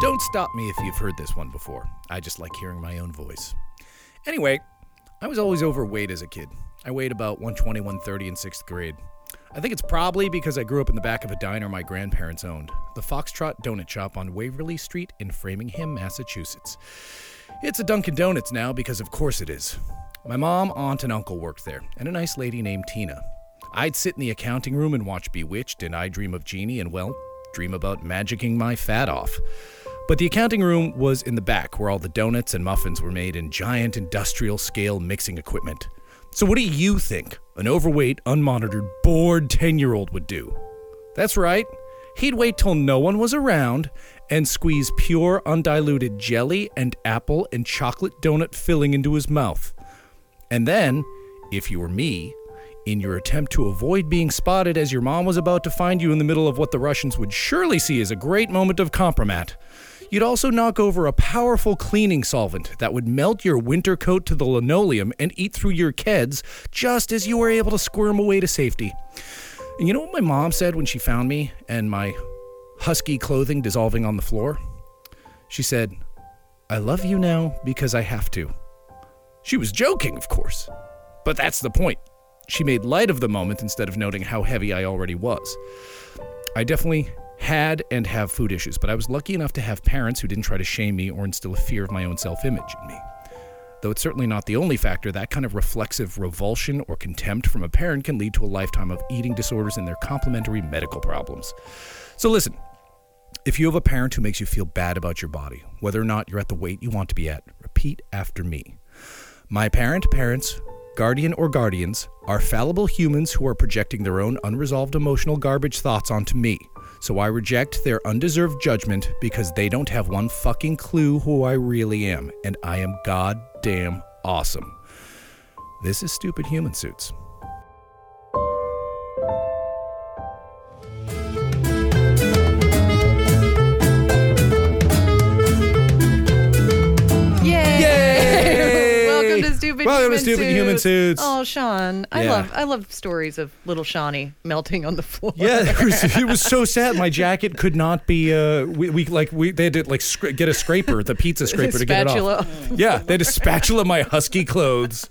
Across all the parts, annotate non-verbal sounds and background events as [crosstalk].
Don't stop me if you've heard this one before. I just like hearing my own voice. Anyway, I was always overweight as a kid. I weighed about 120, 130 in sixth grade. I think it's probably because I grew up in the back of a diner my grandparents owned, the Foxtrot Donut Shop on Waverly Street in Framingham, Massachusetts. It's a Dunkin' Donuts now because, of course, it is. My mom, aunt, and uncle worked there, and a nice lady named Tina. I'd sit in the accounting room and watch Bewitched and I Dream of Jeannie and, well, dream about magicking my fat off. But the accounting room was in the back where all the donuts and muffins were made in giant industrial scale mixing equipment. So, what do you think an overweight, unmonitored, bored 10 year old would do? That's right. He'd wait till no one was around and squeeze pure, undiluted jelly and apple and chocolate donut filling into his mouth. And then, if you were me, in your attempt to avoid being spotted as your mom was about to find you in the middle of what the Russians would surely see as a great moment of compromat, you'd also knock over a powerful cleaning solvent that would melt your winter coat to the linoleum and eat through your keds just as you were able to squirm away to safety. And you know what my mom said when she found me and my husky clothing dissolving on the floor? She said, I love you now because I have to. She was joking, of course. But that's the point. She made light of the moment instead of noting how heavy I already was. I definitely had and have food issues, but I was lucky enough to have parents who didn't try to shame me or instill a fear of my own self image in me. Though it's certainly not the only factor, that kind of reflexive revulsion or contempt from a parent can lead to a lifetime of eating disorders and their complementary medical problems. So listen, if you have a parent who makes you feel bad about your body, whether or not you're at the weight you want to be at, repeat after me. My parent, parents, guardian, or guardians are fallible humans who are projecting their own unresolved emotional garbage thoughts onto me. So I reject their undeserved judgment because they don't have one fucking clue who I really am, and I am goddamn awesome. This is Stupid Human Suits. Stupid Welcome to Stupid Suits. Human Suits. Oh, Sean, I Yeah. love I love stories of little Shawnee melting on the floor. Yeah, it was, it was so sad. My jacket could not be. Uh, we, we like we they had to like scra- get a scraper, the pizza scraper, to get it off. Yeah, they had to spatula my husky clothes.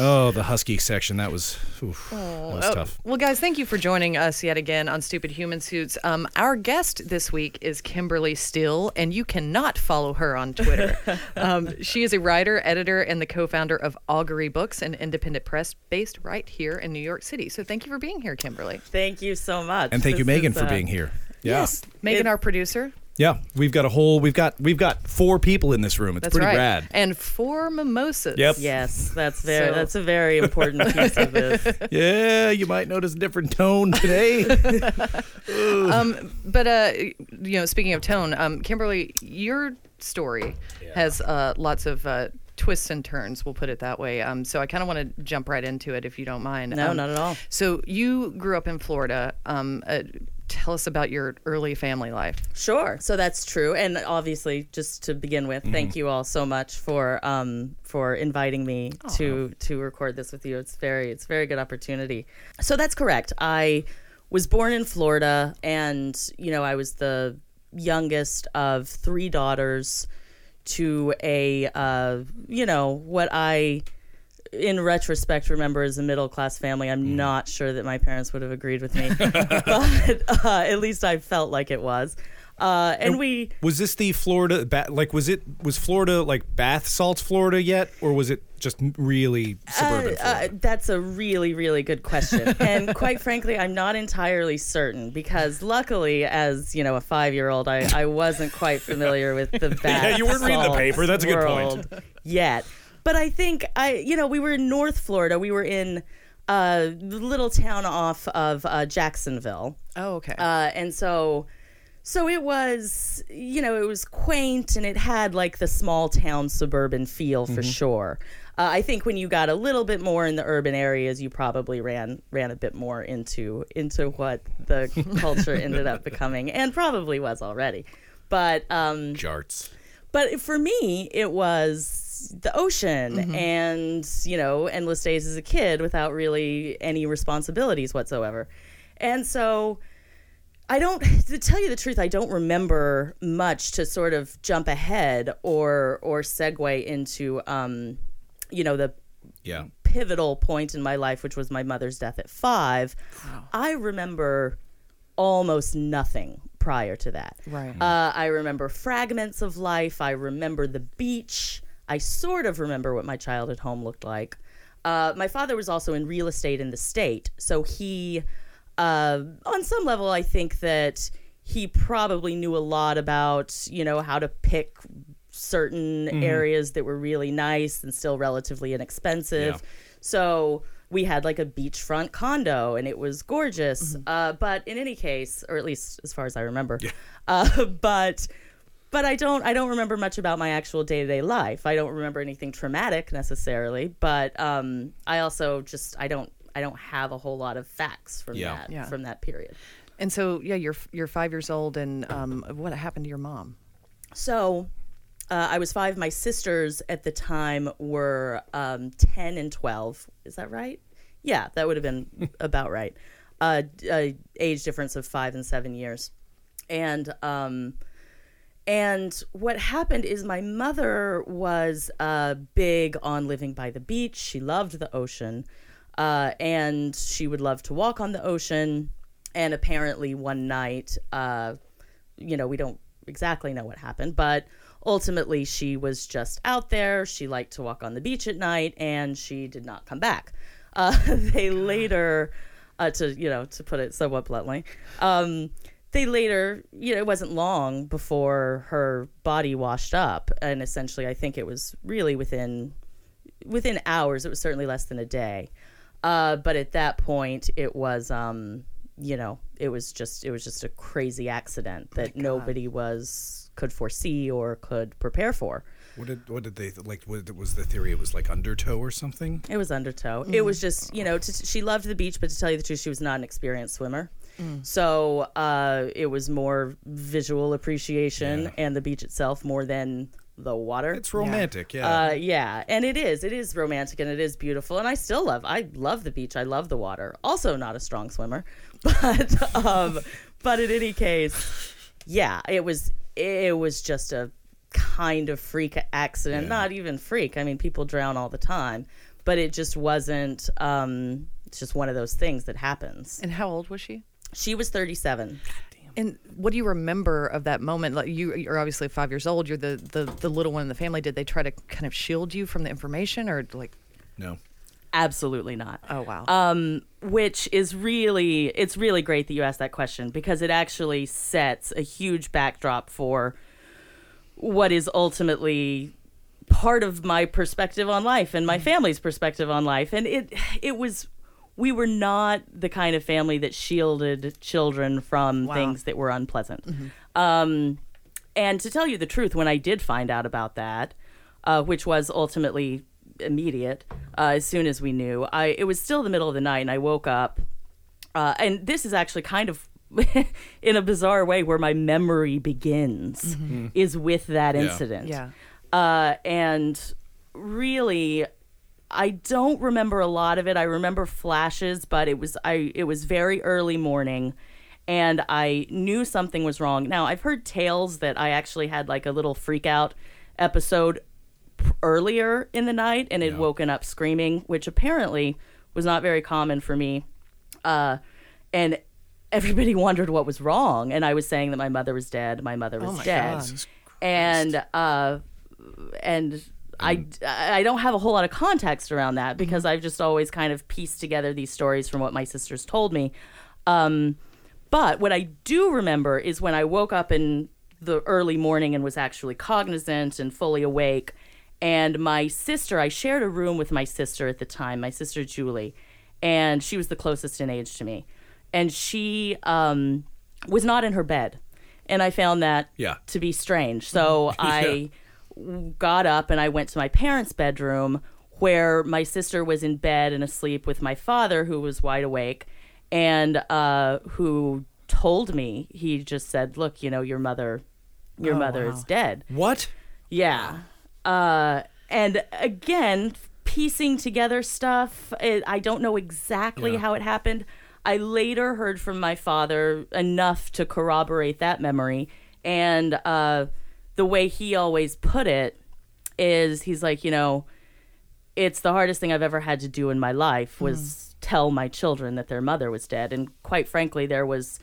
Oh, the husky section. That was. Oof, that was Oh, tough. Well, guys, thank you for joining us yet again on Stupid Human Suits. Um, our guest this week is Kimberly Steele, and you cannot follow her on Twitter. [laughs] um, she is a writer, editor, and the co-founder of Augury Books, an independent press based right here in New York City. So, thank you for being here, Kimberly. Thank you so much. And thank you, Megan, is, for uh, being here. Yeah. Yes. Megan, It- our producer. Yeah, we've got a whole. We've got we've got four people in this room. It's That's pretty right. rad. And four mimosas. Yep. Yes, that's very So- that's a very important piece of this. [laughs] Yeah, you might notice a different tone today. [laughs] Um, but uh, you know, speaking of tone, um, Kimberly, your story has uh, lots of uh, twists and turns. We'll put it that way. Um, so I kind of want to jump right into it, if you don't mind. No, Um, not at all. So you grew up in Florida. Um, uh, tell us about your early family life. Sure. So that's true. And obviously, just to begin with, thank you all so much for um, for inviting me to to record this with you. It's very it's a very good opportunity. So that's correct. I was born in Florida, and you know I was the youngest of three daughters to a uh, you know what I in retrospect remember as a middle class family i'm not sure that my parents would have agreed with me [laughs] but uh, at least i felt like it was uh, and we was this the Florida? Ba- like, was it was Florida like bath salts Florida yet, or was it just really suburban? Uh, uh, that's a really, really good question. [laughs] and quite frankly, I'm not entirely certain because luckily, as you know, a five year old, I, I wasn't quite familiar with the bath [laughs] Yeah, you weren't reading the paper. That's a good point. Yet. But I think I you know, we were in North Florida. We were in a little town off of uh, Jacksonville. Oh, okay. Uh, and so so it was you know it was quaint and it had like the small town suburban feel for sure uh, i think when you got a little bit more in the urban areas you probably ran ran a bit more into into what the [laughs] culture ended up becoming and probably was already but um Jarts. but for me it was the ocean and you know endless days as a kid without really any responsibilities whatsoever and so I don't [sighs] to tell you the truth, I don't remember much to sort of jump ahead or or segue into um, you know, the Yeah. pivotal point in my life, which was my mother's death at five. I remember almost nothing prior to that. Right. Uh, I remember fragments of life. I remember the beach. I sort of remember what my childhood home looked like. Uh, my father was also in real estate in the state, so he, uh, on some level, I think that he probably knew a lot about you know how to pick certain areas that were really nice and still relatively inexpensive. Yeah. So we had like a beachfront condo and it was gorgeous. Uh, but in any case, or at least as far as I remember, uh, [laughs] but but I don't I don't remember much about my actual day to day life. I don't remember anything traumatic necessarily, but um, I also just I don't I don't have a whole lot of facts from Yeah. that Yeah. from that period. And so, yeah, you're you're five years old, and um, what happened to your mom? So uh, I was five. My sisters at the time were um, 10 and 12. Is that right? Yeah, that would have been [laughs] about right. Uh, d- uh, age difference of five and seven years. And um, and what happened is my mother was uh, big on living by the beach. She loved the ocean, uh, and she would love to walk on the ocean. And apparently, one night, uh, you know, we don't exactly know what happened, but ultimately, she was just out there. She liked to walk on the beach at night, and she did not come back. Uh, [laughs] they later, uh, to you know, to put it somewhat bluntly, um, they later, you know, it wasn't long before her body washed up, and essentially, I think it was really within within hours. It was certainly less than a day, uh, but at that point, it was, um, you know, it was just it was just a crazy accident that nobody was could foresee or could prepare for. What did what did they like? What was the theory? It was like undertow or something. It was undertow. It was just, you know, to, she loved the beach, but to tell you the truth, she was not an experienced swimmer. So uh, it was more visual appreciation Yeah. and the beach itself more than the water. It's romantic, yeah. Uh, yeah, and it is. It is romantic and it is beautiful, and I still love. I love the beach. I love the water. Also, not a strong swimmer, [laughs] but um, but in any case, yeah, it was. It was just a kind of freak accident. Yeah. Not even freak. I mean, people drown all the time, but it just wasn't. Um, it's just one of those things that happens. And how old was she? She was thirty-seven. And what do you remember of that moment? Like you, you're obviously five years old. You're the, the the little one in the family. Did they try to kind of shield you from the information, or like, no. Absolutely not. oh wow, um, which is really it's really great that you asked that question because it actually sets a huge backdrop for what is ultimately part of my perspective on life and my family's perspective on life and it it was we were not the kind of family that shielded children from Wow. things that were unpleasant um, and to tell you the truth when i did find out about that uh, which was ultimately immediate uh, as soon as we knew i it was still the middle of the night and i woke up uh, and this is actually kind of [laughs] in a bizarre way where my memory begins is with that Yeah. incident Yeah. uh, and really i don't remember a lot of it i remember flashes but it was i it was very early morning and i knew something was wrong now i've heard tales that i actually had like a little freak out episode p- earlier in the night and had Yeah. woken up screaming which apparently was not very common for me uh, and everybody [laughs] wondered what was wrong and i was saying that my mother was dead my mother was my dead God. And uh, and I, I don't have a whole lot of context around that because I've just always kind of pieced together these stories from what my sisters told me. Um, but what I do remember is when I woke up in the early morning and was actually cognizant and fully awake. And my sister, I shared a room with my sister at the time, my sister Julie, and she was the closest in age to me. And she um, was not in her bed. And I found that Yeah. to be strange. So [laughs] I got up and I went to my parents' bedroom where my sister was in bed and asleep with my father, who was wide awake, and uh, who told me he just said, "Look, you know, your mother, your Oh, mother wow. is dead." What? Yeah. Uh, and again, piecing together stuff. It, I don't know exactly Yeah. how it happened. I later heard from my father enough to corroborate that memory. And uh, the way he always put it is he's like, you know, it's the hardest thing I've ever had to do in my life was tell my children that their mother was dead. And quite frankly, there was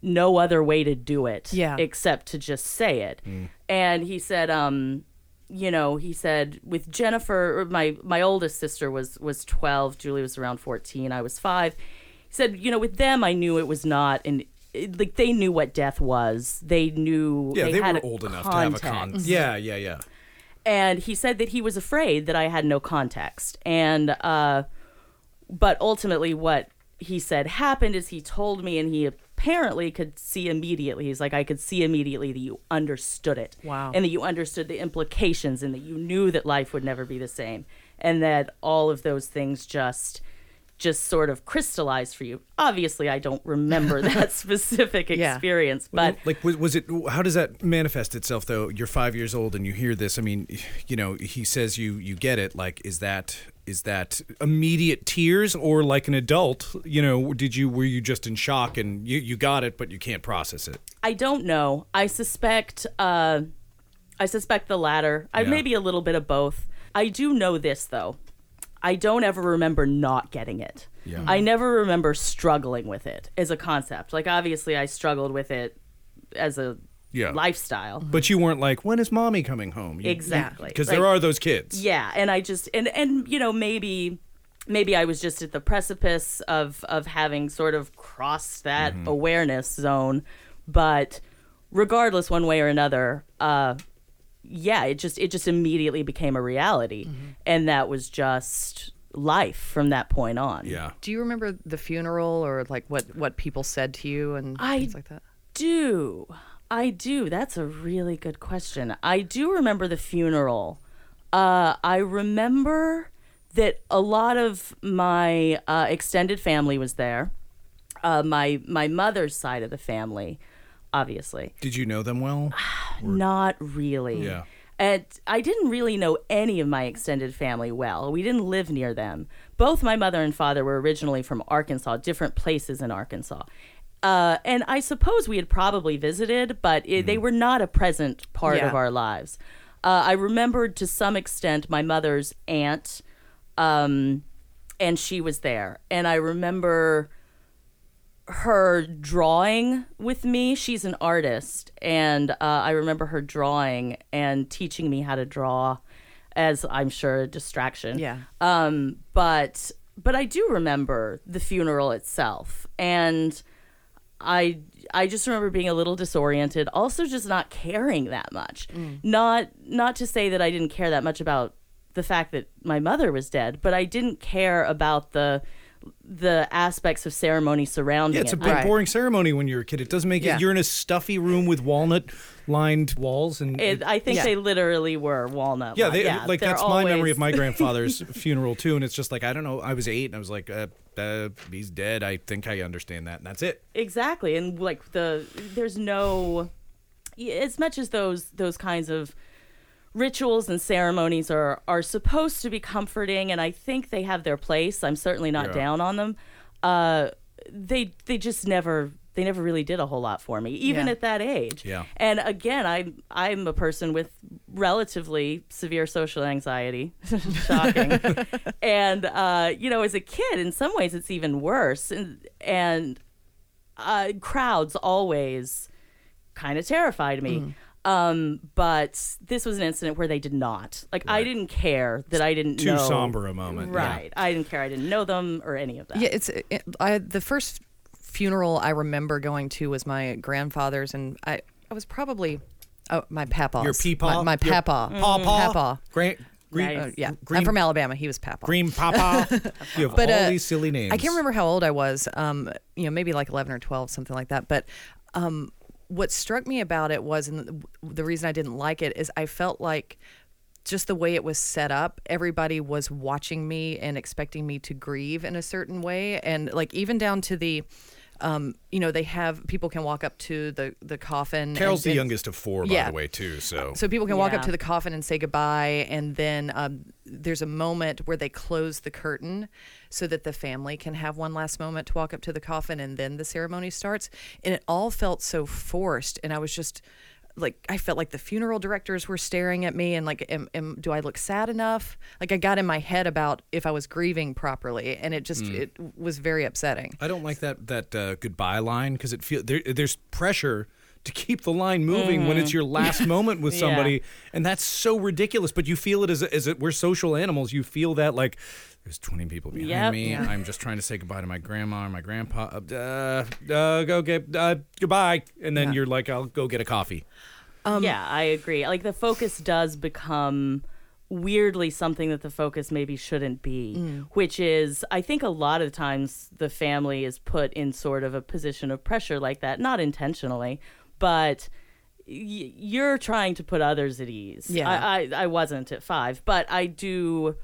no other way to do it Yeah. except to just say it. And he said, um, you know, he said with Jennifer, my my oldest sister was was twelve, Julie was around fourteen, I was five. He said, you know, with them, I knew it was not, and it, like they knew what death was. They knew. Yeah, they, had were a old enough to have a con. context. Yeah, yeah, yeah. And he said that he was afraid that I had no context, and uh, but ultimately, what he said happened is he told me, and he apparently could see immediately. He's like, I could see immediately that you understood it. Wow. And that you understood the implications and that you knew that life would never be the same. And that all of those things just just sort of crystallized for you. Obviously, I don't remember [laughs] that specific Yeah. experience, but like was, was it how does that manifest itself though you're five years old and you hear this i mean you know he says you you get it like is that is that immediate tears or like an adult you know did you were you just in shock and you, you got it but you can't process it I don't know. I suspect uh I suspect the latter. I maybe a little bit of both. I do know this though. I don't ever remember not getting it. Yeah. I never remember struggling with it as a concept. Like obviously I struggled with it as a Yeah. lifestyle. but you weren't like when is mommy coming home You- Exactly. because Like- there are those kids Yeah, and I just and and you know maybe maybe I was just at the precipice of of having sort of crossed that awareness zone, but regardless one way or another, uh yeah, it just it just immediately became a reality and that was just life from that point on. yeah Do you remember the funeral or like what what people said to you and I- things like that? do. I do. That's a really good question. I do remember the funeral. Uh, I remember that a lot of my uh, extended family was there. Uh, my my mother's side of the family, obviously, did you know them well [sighs] not really. Yeah. And I didn't really know any of my extended family well. We didn't live near them. Both my mother and father were originally from Arkansas, different places in Arkansas. Uh, and I suppose we had probably visited, but it, they were not a present part Yeah. of our lives. Uh, I remembered to some extent my mother's aunt, um, and she was there. And I remember her drawing with me. She's an artist, and uh, I remember her drawing and teaching me how to draw, as I'm sure a distraction. Yeah. Um, but but I do remember the funeral itself, and I I just remember being a little disoriented. Also, just not caring that much. Not not to say that I didn't care that much about the fact that my mother was dead, but I didn't care about the the aspects of ceremony surrounding yeah it's a it. big Right. boring ceremony when you're a kid it doesn't make Yeah. it you're in a stuffy room with walnut lined walls and It, I think Yeah. they literally were walnut. Yeah, they, yeah like that's my memory of my [laughs] grandfather's funeral too, and it's just like I don't know. I was eight, and I was like, uh, uh, "He's dead." I think I understand that, and that's it. exactly and like the there's no as much as those those kinds of rituals and ceremonies are are supposed to be comforting and i think they have their place i'm certainly not Yeah. down on them uh they they just never they never really did a whole lot for me even Yeah. at that age Yeah. and again i'm i'm a person with relatively severe social anxiety [laughs] shocking [laughs] and uh you know as a kid in some ways it's even worse and and uh, crowds always kind of terrified me. Mm. Um, but this was an incident where they did not. Like I didn't care that I didn't Too know. somber a moment. yeah. Right. I didn't care. I didn't know them or any of that. Yeah, it's it, I the first funeral I remember going to was my grandfather's, and I I was probably oh my papa's Your peepaw? my, my Your papa Paw-paw? papa Green, green, Nice. Uh, yeah green, I'm from Alabama he was papa green papa. [laughs] you have But, all uh, these silly names. I can't remember how old I was. Um, you know, maybe like eleven or twelve, something like that. But um, what struck me about it was, and the- reason I didn't like it is I felt like just the way it was set up, everybody was watching me and expecting me to grieve in a certain way, and like even down to the. Um, you know, they have people can walk up to the the coffin. Carol's and- the youngest of four, by Yeah. the way, too. So, So people can walk up to the coffin and say goodbye, and then um, there's a moment where they close the curtain so that the family can have one last moment to walk up to the coffin, and then the ceremony starts. And it all felt so forced, and I was just like, I felt like the funeral directors were staring at me, and like, am, am, do I look sad enough? Like I got in my head about if I was grieving properly, and it just it was very upsetting. I don't like that that uh, goodbye line because it feel there, there's pressure to keep the line moving when it's your last moment with [laughs] Yeah. somebody, and that's so ridiculous. But you feel it as a, as a, we're social animals. You feel that like there's 20 people behind Yep. me. Yeah. I'm just trying to say goodbye to my grandma or my grandpa. Uh, uh, go get uh, goodbye, and then Yeah. you're like, I'll go get a coffee. yeah, I agree. Like the focus does become weirdly something that the focus maybe shouldn't be, which is I think a lot of times the family is put in sort of a position of pressure like that, not intentionally, but y- you're trying to put others at ease. Yeah. I, I I wasn't at 5, but I do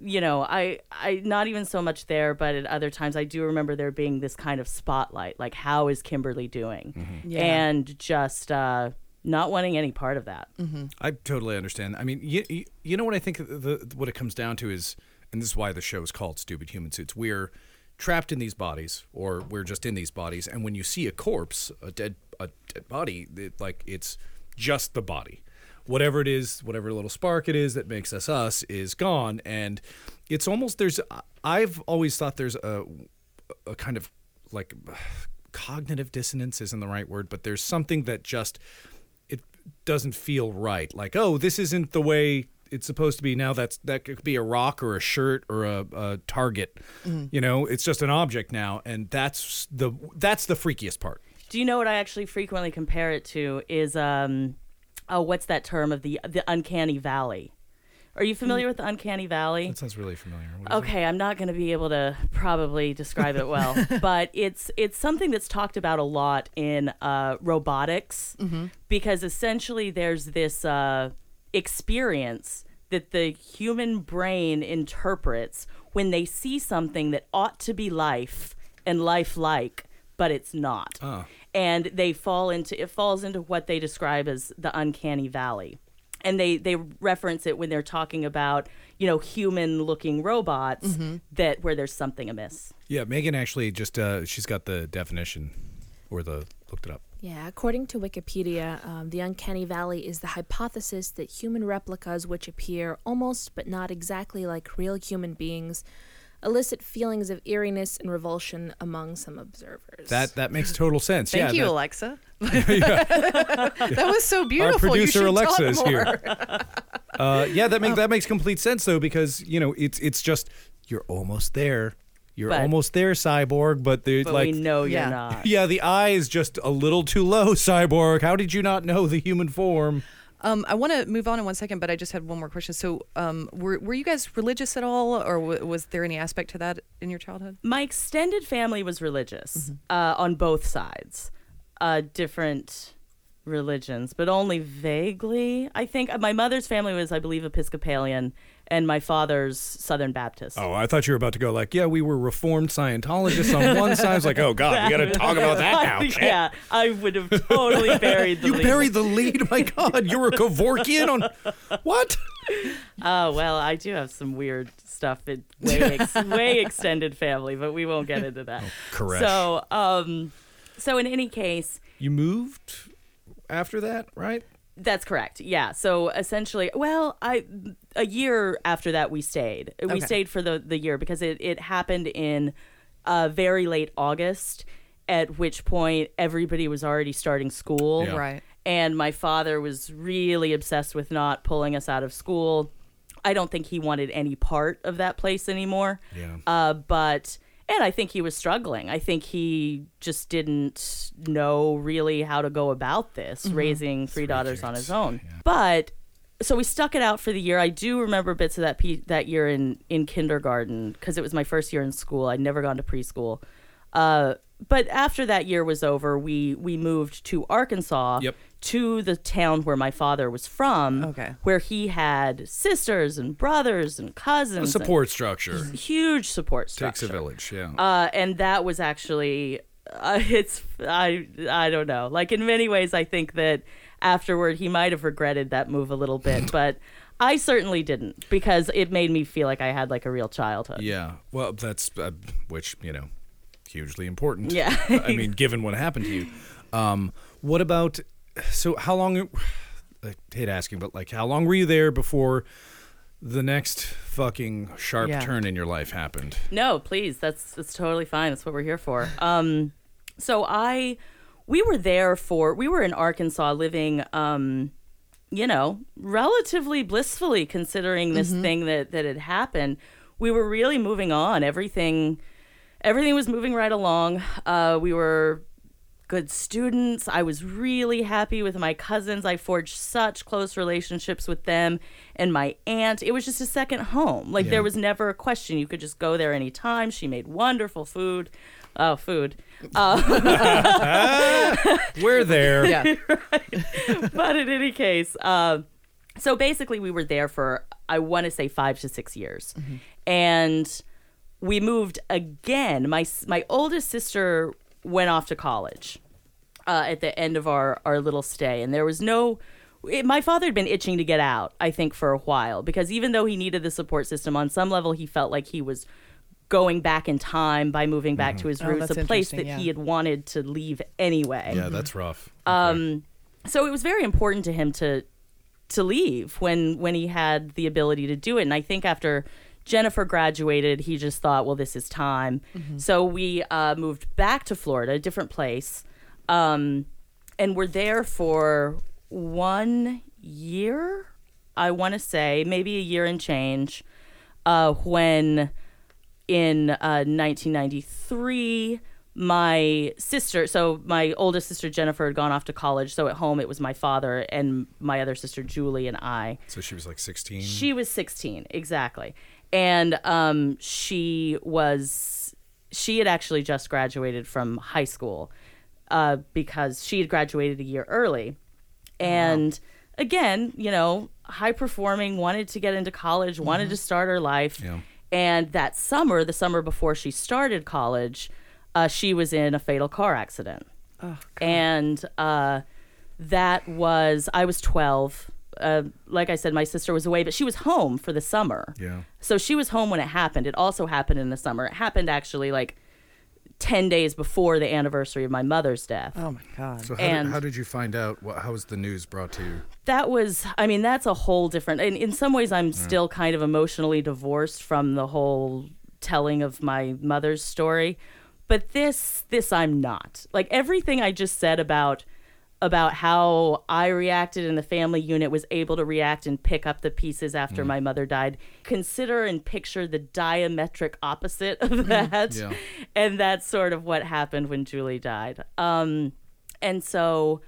you know, I I not even so much there, but at other times I do remember there being this kind of spotlight, like how is Kimberly doing, Yeah. and just uh, not wanting any part of that. I totally understand. I mean, you, you, you know what I think the what it comes down to is, and this is why the show is called Stupid Human Suits. We're trapped in these bodies, or we're just in these bodies, and when you see a corpse, a dead a dead body, it, like it's just the body. Whatever it is, whatever little spark it is that makes us us is gone, and it's almost there's. I've always thought there's a a kind of like cognitive dissonance isn't the right word, but there's something that just it doesn't feel right. Like, oh, this isn't the way it's supposed to be. Now that's that could be a rock or a shirt or a, a target. Mm-hmm. You know, it's just an object now, and that's the that's the freakiest part. Do you know what I actually frequently compare it to? Is um, oh, what's that term of the the uncanny valley? Are you familiar with the uncanny valley? That sounds really familiar. What is it? Okay, I'm not going to be able to probably describe it well, [laughs] but it's it's something that's talked about a lot in uh, robotics because essentially there's this uh, experience that the human brain interprets when they see something that ought to be life and lifelike, but it's not, Ah. And they fall into it falls into what they describe as the uncanny valley. And they they reference it when they're talking about you know human looking robots that where there's something amiss. Yeah, Megan actually just uh, she's got the definition or the looked it up. Yeah, according to Wikipedia, um, the uncanny valley is the hypothesis that human replicas, which appear almost but not exactly like real human beings, elicit feelings of eeriness and revulsion among some observers. That that makes total sense. Thank yeah, you, that- Alexa. [laughs] that was so beautiful. Our producer should Alexa talk is more. here. [laughs] Uh, yeah, that makes that makes complete sense though because you know it's it's just you're almost there. You're But- almost there, cyborg. But they're but like, we know you're yeah. not yeah, the eye is just a little too low, [laughs] cyborg. How did you not know the human form? Um, I want to move on in one second, but I just had one more question. So, um, were were you guys religious at all, or w- was there any aspect to that in your childhood? my extended family was religious Mm-hmm. uh, on both sides uh, different religions but only vaguely i think my mother's family was i believe episcopalian and my father's southern baptist Oh, I thought you were about to go like, yeah, we were Reformed Scientologists on one side. I was like, oh God, we got to [laughs] talk about that now. Shit. yeah i would have totally buried the lead. You lead. buried the lead. My God, you were a Kevorkian on what? Oh well, I do have some weird stuff in way ex- [laughs] way extended family, but we won't get into that. Correct. So, um, so in any case, You moved after that, right? that's correct. Yeah. So essentially, well, I a year after that we stayed. We Okay. stayed for the the year because it it happened in uh, very late August. At which point everybody was already starting school. Yeah. Right. and my father was really obsessed with not pulling us out of school. I don't think he wanted any part of that place anymore. Yeah. Uh, but and I think he was struggling. I think he just didn't know really how to go about this, raising three, daughters on his own. But so we stuck it out for the year. I do remember bits of that pe- that year in in kindergarten because it was my first year in school. I'd never gone to preschool. Uh, but after that year was over, we we moved to Arkansas Yep. to the town where my father was from. Okay. where he had sisters and brothers and cousins. A and support structure huge support structure. takes a village. Yeah. Uh, and that was actually uh, [laughs] it's I I don't know. Like in many ways, I think that afterward he might have regretted that move a little bit, [laughs] but I certainly didn't because it made me feel like I had like a real childhood. Yeah. Well, that's uh, which you know, hugely important. Yeah. [laughs] I mean, given what happened to you, um, what about? So, how long? I hate asking, but like, how long were you there before the next fucking sharp Yeah. turn in your life happened? No, please. That's that's totally fine. That's what we're here for. Um, so I, we were there for. We were in Arkansas, living, um, you know, relatively blissfully considering this thing that that had happened. We were really moving on. Everything, everything was moving right along. Uh, we were good students. I was really happy with my cousins. I forged such close relationships with them and my aunt. It was just a second home. Like Yeah. there was never a question. You could just go there anytime. She made wonderful food. Oh, food. [laughs] We're there. [laughs] Yeah. but in any case, uh, so basically, we were there for I want to say five to six years, and we moved again. My my oldest sister went off to college uh, at the end of our our little stay, and there was no. It, my father had been itching to get out, I think, for a while because even though he needed the support system, on some level, he felt like he was going back in time by moving back to his Oh, roots, that's a place that interesting, he had wanted to leave anyway. Yeah, that's rough. um so it was very important to him to to leave when when he had the ability to do it. And i think after jennifer graduated he just thought well this is time. So we uh, moved back to florida a different place um, and we're there for one year i want to say maybe a year and change uh, when in uh, 1993 my sister so my oldest sister jennifer had gone off to college so at home it was my father and my other sister julie and i. So she was like 16. she was 16 exactly. And um, she was she had actually just graduated from high school uh, because she had graduated a year early. And again you know high performing wanted to get into college wanted to start her life. Yeah. And that summer the summer before she started college uh, she was in a fatal car accident Oh, and uh, that was I was 12. Uh, like I said, my sister was away, but she was home for the summer. Yeah. So she was home when it happened. It also happened in the summer. It happened actually like 10 days before the anniversary of my mother's death. Oh my god. So how, And- did, how did you find out? What, how was the news brought to you? that was i mean that's a whole different and in some ways i'm still kind of emotionally divorced from the whole telling of my mother's story but this this i'm not like everything i just said about about how i reacted and the family unit was able to react and pick up the pieces after my mother died. Consider and picture the diametric opposite of that. Yeah. and that's sort of what happened when julie died. Um and so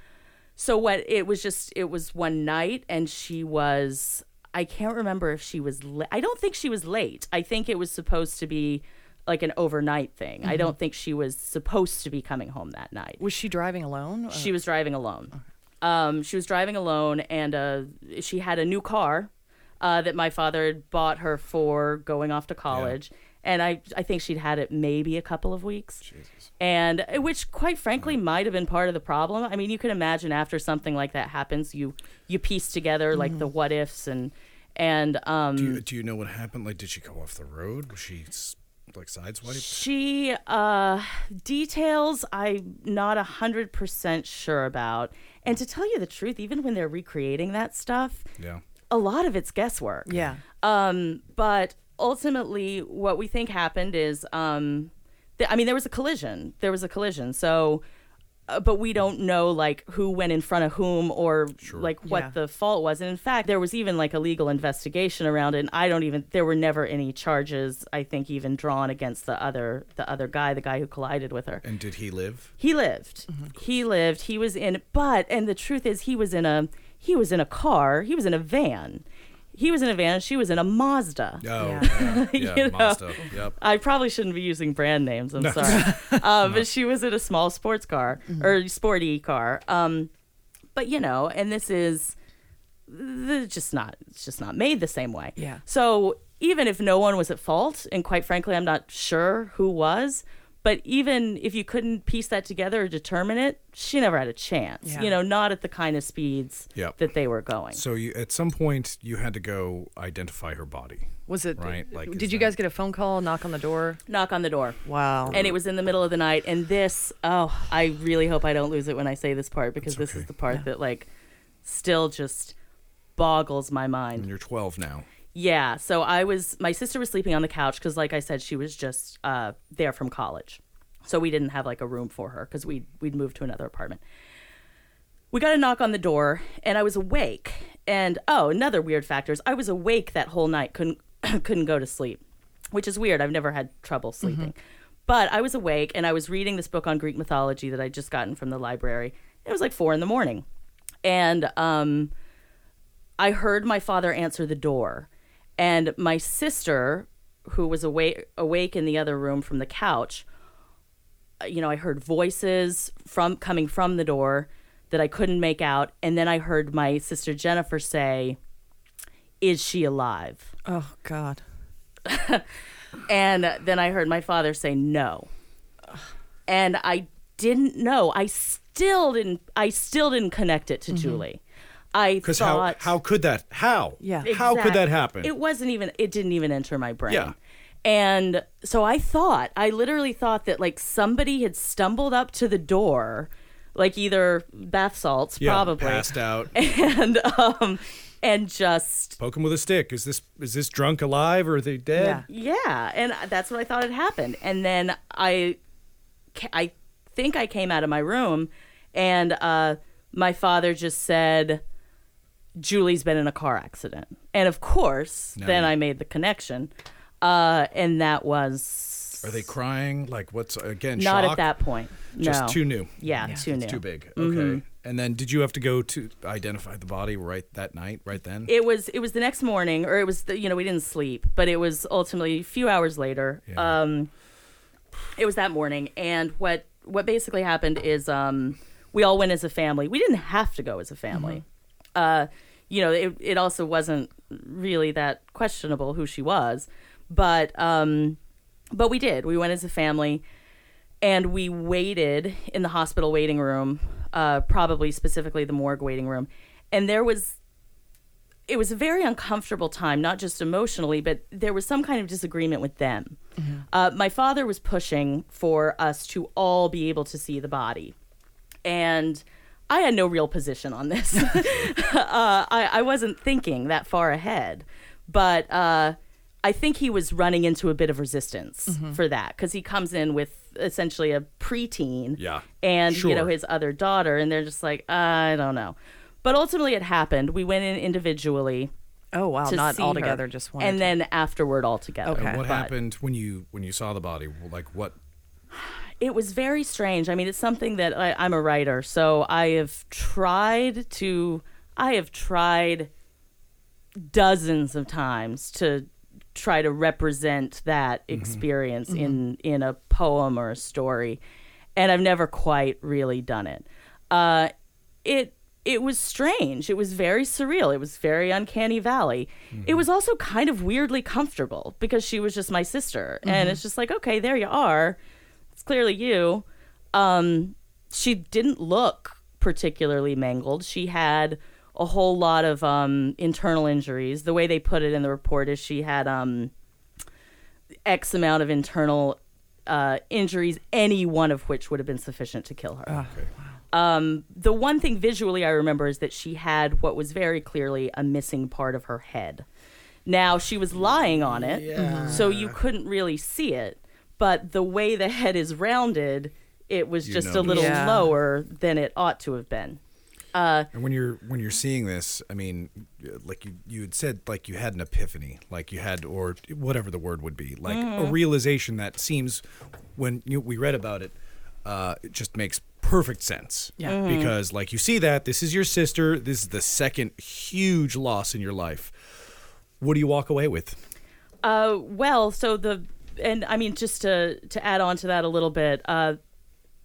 so what it was just it was one night and she was i can't remember if she was la- i don't think she was late. I think it was supposed to be like an overnight thing. I don't think she was supposed to be coming home that night. Was she driving alone? Uh, she was driving alone. Um, she was driving alone and uh, she had a new car uh, that my father had bought her for going off to college. And I, I think she'd had it maybe a couple of weeks. And uh, which quite frankly might have been part of the problem. I mean you can imagine after something like that happens you you piece together like the what ifs and and um Do you, do you know what happened? Like, did she go off the road? Was she like sideswiped? She uh details I'm not a hundred percent sure about. And to tell you the truth, even when they're recreating that stuff, Yeah. a lot of it's guesswork. yeah. Um, but ultimately, what we think happened is, um, th- I mean, there was a collision. There was a collision. So, uh, but we don't know like who went in front of whom or like what Yeah. the fault was. And in fact, there was even like a legal investigation around it. And I don't even. There were never any charges. I think even drawn against the other the other guy, the guy who collided with her. And did he live? He lived. He lived. He was in but and the truth is he was in a he was in a car. He was in a van. He was in a van she was in a Mazda. Oh, Yeah. yeah. [laughs] Yeah, You know. Mazda. Yep. I probably shouldn't be using brand names. I'm sorry. [laughs] uh, But she was in a small sports car or sporty car. Um, but you know, and this is just not it's just not made the same way. Yeah. So even if no one was at fault, and quite frankly, I'm not sure who was, but even if you couldn't piece that together or determine it, she never had a chance. Yeah. You know, not at the kind of speeds Yep. that they were going. So you, at some point, you had to go identify her body. Was it? Right, like, did you that- guys get a phone call? Knock on the door? Knock on the door. Wow. and it was in the middle of the night and this oh i really hope i don't lose it when i say this part because this okay. is the part that like still just boggles my mind And you're 12 now. Yeah so i was my sister was sleeping on the couch because like i said she was just uh, there from college. So we didn't have like a room for her because we we'd moved to another apartment. We got a knock on the door and i was awake. And oh another weird factor is i was awake that whole night couldn't [clears throat] couldn't go to sleep which is weird. I've never had trouble sleeping. But i was awake and i was reading this book on greek mythology that i'd just gotten from the library. It was like four in the morning. And um I heard my father answer the door, and my sister, who was awake awake in the other room from the couch, uh, you know, I heard voices from coming from the door that I couldn't make out, and then I heard my sister Jennifer say, "Is she alive?" oh God. [laughs] And then I heard my father say no. And I didn't know. I still didn't I still didn't connect it to Julie. I Because how, how could that? How? Yeah. How could that happen? It wasn't even. It didn't even enter my brain. Yeah. And so I thought, I literally thought that like somebody had stumbled up to the door, like either bath salts, yeah, probably, passed out. [laughs] and um, and just Poke him with a stick. Is this is this drunk alive or are they dead? Yeah. yeah, and that's what I thought had happened. And then I, I think I came out of my room, and uh, my father just said, "Julie's been in a car accident," and of course, No. then I made the connection, uh, and that was Are they crying? Like what's again? not shock? at that point. Just no. too new. Yeah, too new. It's too big. Mm-hmm. Okay. And then did you have to go to identify the body right that night, right then? It was it was the next morning, or it was the, you know we didn't sleep, but it was ultimately a few hours later. Yeah. Um, it was that morning, and what what basically happened is um, we all went as a family. We didn't have to go as a family. Uh, you know, it it also wasn't really that questionable who she was, but um, but we did. We went as a family, and we waited in the hospital waiting room, uh, probably specifically the morgue waiting room, and there was it was a very uncomfortable time, not just emotionally, but there was some kind of disagreement with them. Uh, my father was pushing for us to all be able to see the body. And I had no real position on this. [laughs] uh, I, I wasn't thinking that far ahead. But uh, I think he was running into a bit of resistance for that because he comes in with essentially a preteen Yeah, and you know his other daughter and they're just like i don't know but ultimately it happened we went in individually Oh wow. Not all together. Just one. and two. then afterward all together Okay. And what But happened when you when you saw the body? Like what? It was very strange. I mean it's something that I, i'm a writer so i have tried to i have tried dozens of times to try to represent that mm-hmm. experience in mm-hmm. in a poem or a story and i've never quite really done it. Uh it it was strange. It was very surreal. It was very uncanny valley. It mm-hmm. was also kind of weirdly comfortable because she was just my sister and it's just like okay there you are it's clearly you. Um she didn't look particularly mangled. She had a whole lot of um internal injuries. The way they put it in the report is she had um x amount of internal uh, injuries any one of which would have been sufficient to kill her. Um, the one thing visually I remember is that she had what was very clearly a missing part of her head. Now she was lying on it, so you couldn't really see it. But the way the head is rounded, it was You just a little Yeah. lower than it ought to have been. Uh, And when you're when you're seeing this, I mean, like you you had said, like you had an epiphany, like you had, or whatever the word would be, like a realization that seems when you, we read about it, uh, it just makes perfect sense. Yeah. Because like you see that this is your sister, this is the second huge loss in your life. What do you walk away with? Uh, well, so the and I mean just to to add on to that a little bit. Uh,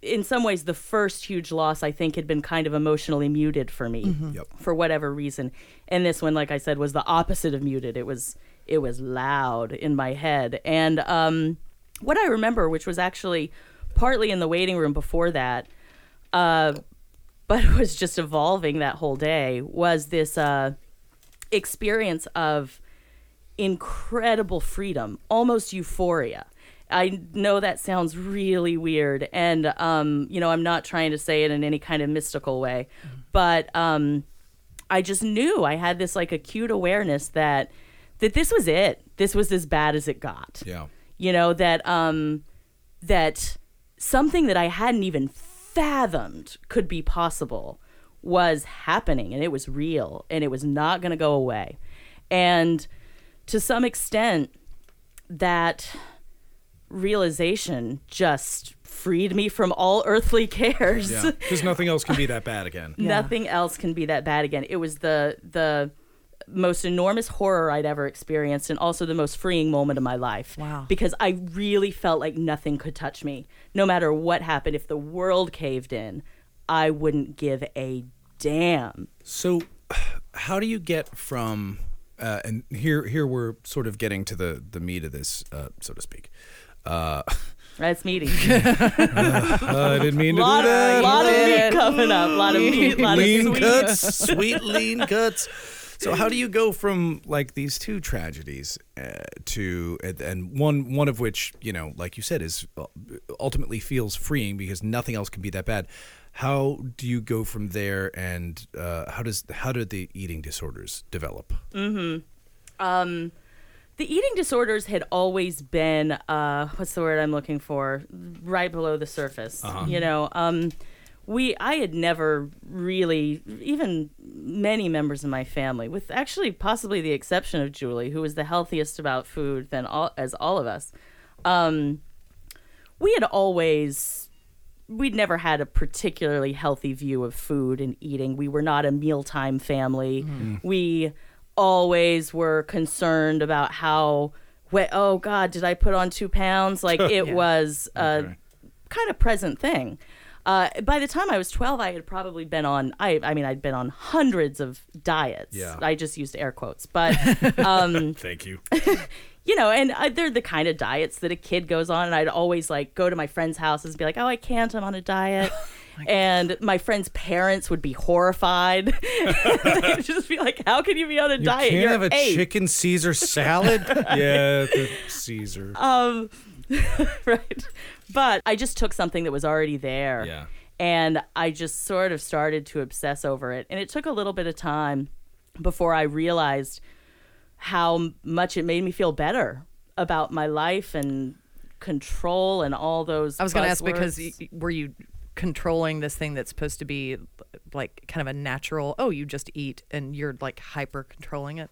in some ways, the first huge loss I think had been kind of emotionally muted for me Yep. for whatever reason, and this one, like I said, was the opposite of muted. It was it was loud in my head, and um, what I remember, which was actually partly in the waiting room before that, uh, but [laughs] was just evolving that whole day, was this uh, experience of incredible freedom, almost euphoria. I know that sounds really weird, and um, you know I'm not trying to say it in any kind of mystical way, but um, I just knew I had this like acute awareness that that this was it. This was as bad as it got. Yeah. You know that um, that something that I hadn't even fathomed could be possible was happening, and it was real, and it was not going to go away, and to some extent that realization just freed me from all earthly [laughs] cares. Yeah. Because nothing else can be that bad again. [laughs] Yeah. Nothing else can be that bad again. It was the the most enormous horror I'd ever experienced and also the most freeing moment of my life. Wow. Because I really felt like nothing could touch me. No matter what happened, if the world caved in, I wouldn't give a damn. So, [sighs] how do you get from uh, and here here we're sort of getting to the the meat of this, uh, so to speak. Uh, That's meaty. [laughs] I didn't mean to lot, do that. lot of meat coming up. A lot of meat. lot lean of sweet. cuts, sweet lean cuts. [laughs] So how do you go from like these two tragedies uh, to and, and one one of which you know, like you said, is uh, ultimately feels freeing because nothing else can be that bad. How do you go from there, and uh, how does how do the eating disorders develop? um, the eating disorders had always been uh, what's the word I'm looking for? Right below the surface. You know, um, we I had never really even many members of my family, with actually possibly the exception of Julie, who was the healthiest about food than all as all of us. Um, we had always we'd never had a particularly healthy view of food and eating. We were not a mealtime family. We always were concerned about how, wh- oh God, did I put on two pounds? Like [laughs] it Yeah. was a Okay. kind of present thing. Uh, by the time I was 12, I had probably been on, I, I mean, I'd been on hundreds of diets. Yeah. I just used air quotes. But [laughs] um, Thank you. [laughs] you know, and uh, they're the kind of diets that a kid goes on. And I'd always like go to my friends' houses and be like, "Oh, I can't. I'm on a diet." [laughs] and my friends' parents would be horrified. They'd just be like, "How can you be on a You diet? can't You're have a eight." chicken Caesar salad. yeah, the Caesar. Um, [laughs] right. But I just took something that was already there. Yeah. And I just sort of started to obsess over it. And it took a little bit of time before I realized how much it made me feel better about my life and control and all those. I was going to ask because were you controlling this thing that's supposed to be like kind of a natural? Oh, you just eat, and you're like hyper controlling it.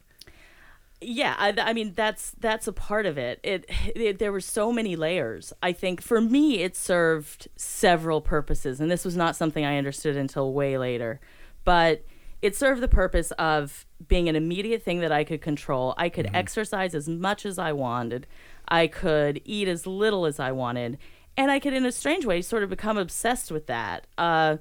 Yeah I, I mean that's that's a part of it. it it there were so many layers. I think for me it served several purposes and this was not something i understood until way later. But it served the purpose of being an immediate thing that i could control. I could exercise as much as i wanted. I could eat as little as i wanted. And i could in a strange way sort of become obsessed with that. Uh,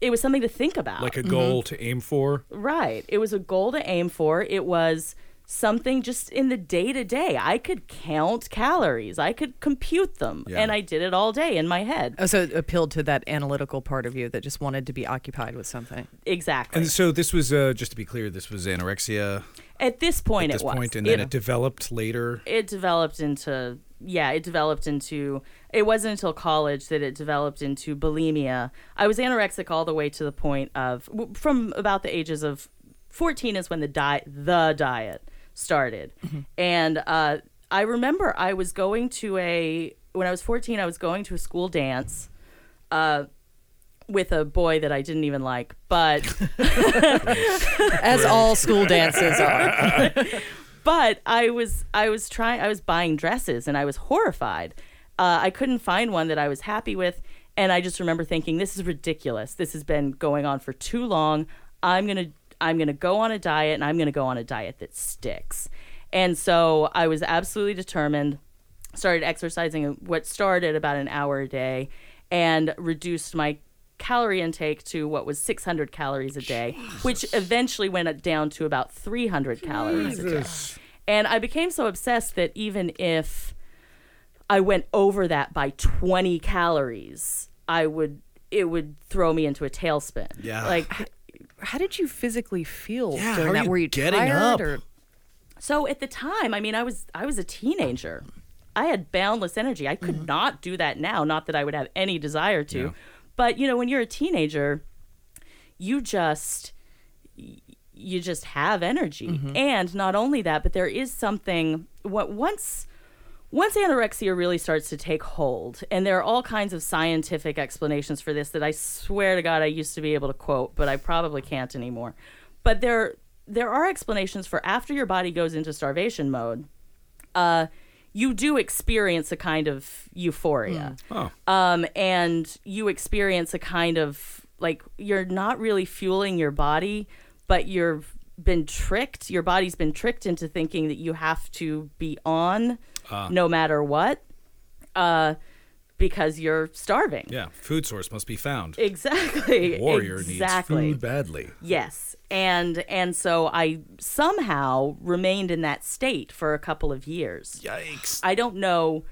it was something to think about. Like a goal to aim for. Right. It was a goal to aim for. It was something just in the day to day. I could count calories, I could compute them, Yeah. and I did it all day in my head. Oh, so it appealed to that analytical part of you that just wanted to be occupied with something. Exactly. And so this was, uh, just to be clear, this was anorexia At this point, at this it was. point, and then it developed later. it developed into yeah it developed into it wasn't until college that it developed into bulimia i was anorexic all the way to the point of from about the ages of 14 is when the diet the diet started and uh, i remember i was going to a when i was 14 i was going to a school dance uh, with a boy that i didn't even like but [laughs] As all school dances are. [laughs] but I was I was trying I was buying dresses and I was horrified. Uh, I couldn't find one that I was happy with, and I just remember thinking, "This is ridiculous. This has been going on for too long. I'm gonna I'm gonna go on a diet, and I'm gonna go on a diet that sticks." And so I was absolutely determined. Started exercising what started about an hour a day, and reduced my calorie intake to what was 600 calories a day, which eventually went down to about 300 calories a day. And I became so obsessed that even if I went over that by 20 calories, I would it would throw me into a tailspin. Yeah. Like How did you physically feel Yeah, during how that? you Were you getting tired up? or so at the time, I mean, I was I was a teenager. I had boundless energy. I could mm-hmm. not do that now. Not that I would have any desire to, Yeah. but you know, when you're a teenager, you just you just have energy, mm-hmm. and not only that, but there is something. What once once anorexia really starts to take hold, and there are all kinds of scientific explanations for this that I swear to God I used to be able to quote, but I probably can't anymore. But there there are explanations for after your body goes into starvation mode, uh, you do experience a kind of euphoria Oh. um, and you experience a kind of like you're not really fueling your body, but you've been tricked. Your body's been tricked into thinking that you have to be on no matter what, uh, because you're starving. Yeah. Food source must be found. Exactly. Warrior exactly. needs food badly. Yes. And and so I somehow remained in that state for a couple of years. Yikes. I don't know.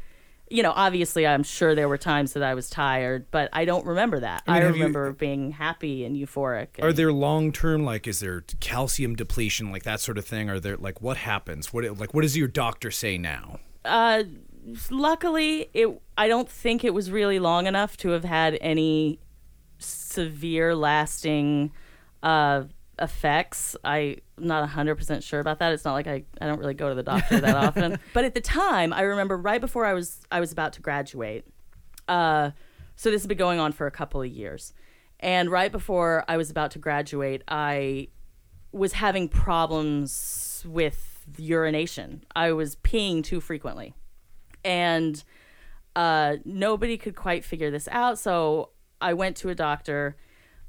You know, obviously, I'm sure there were times that I was tired, but I don't remember that. I, mean, you- remember being happy and euphoric. Are there long term like is there calcium depletion like that sort of thing? Are there like what happens? What like what does your doctor say now? Uh, luckily, it. I don't think it was really long enough to have had any severe, lasting uh, effects. I'm not 100% sure about that. It's not like I, I don't really go to the doctor that [laughs] often. But at the time, I remember right before I was I was about to graduate. Uh, so this had been going on for a couple of years. And right before I was about to graduate, I was having problems with urination. I was peeing too frequently. And uh, nobody could quite figure this out. So I went to a doctor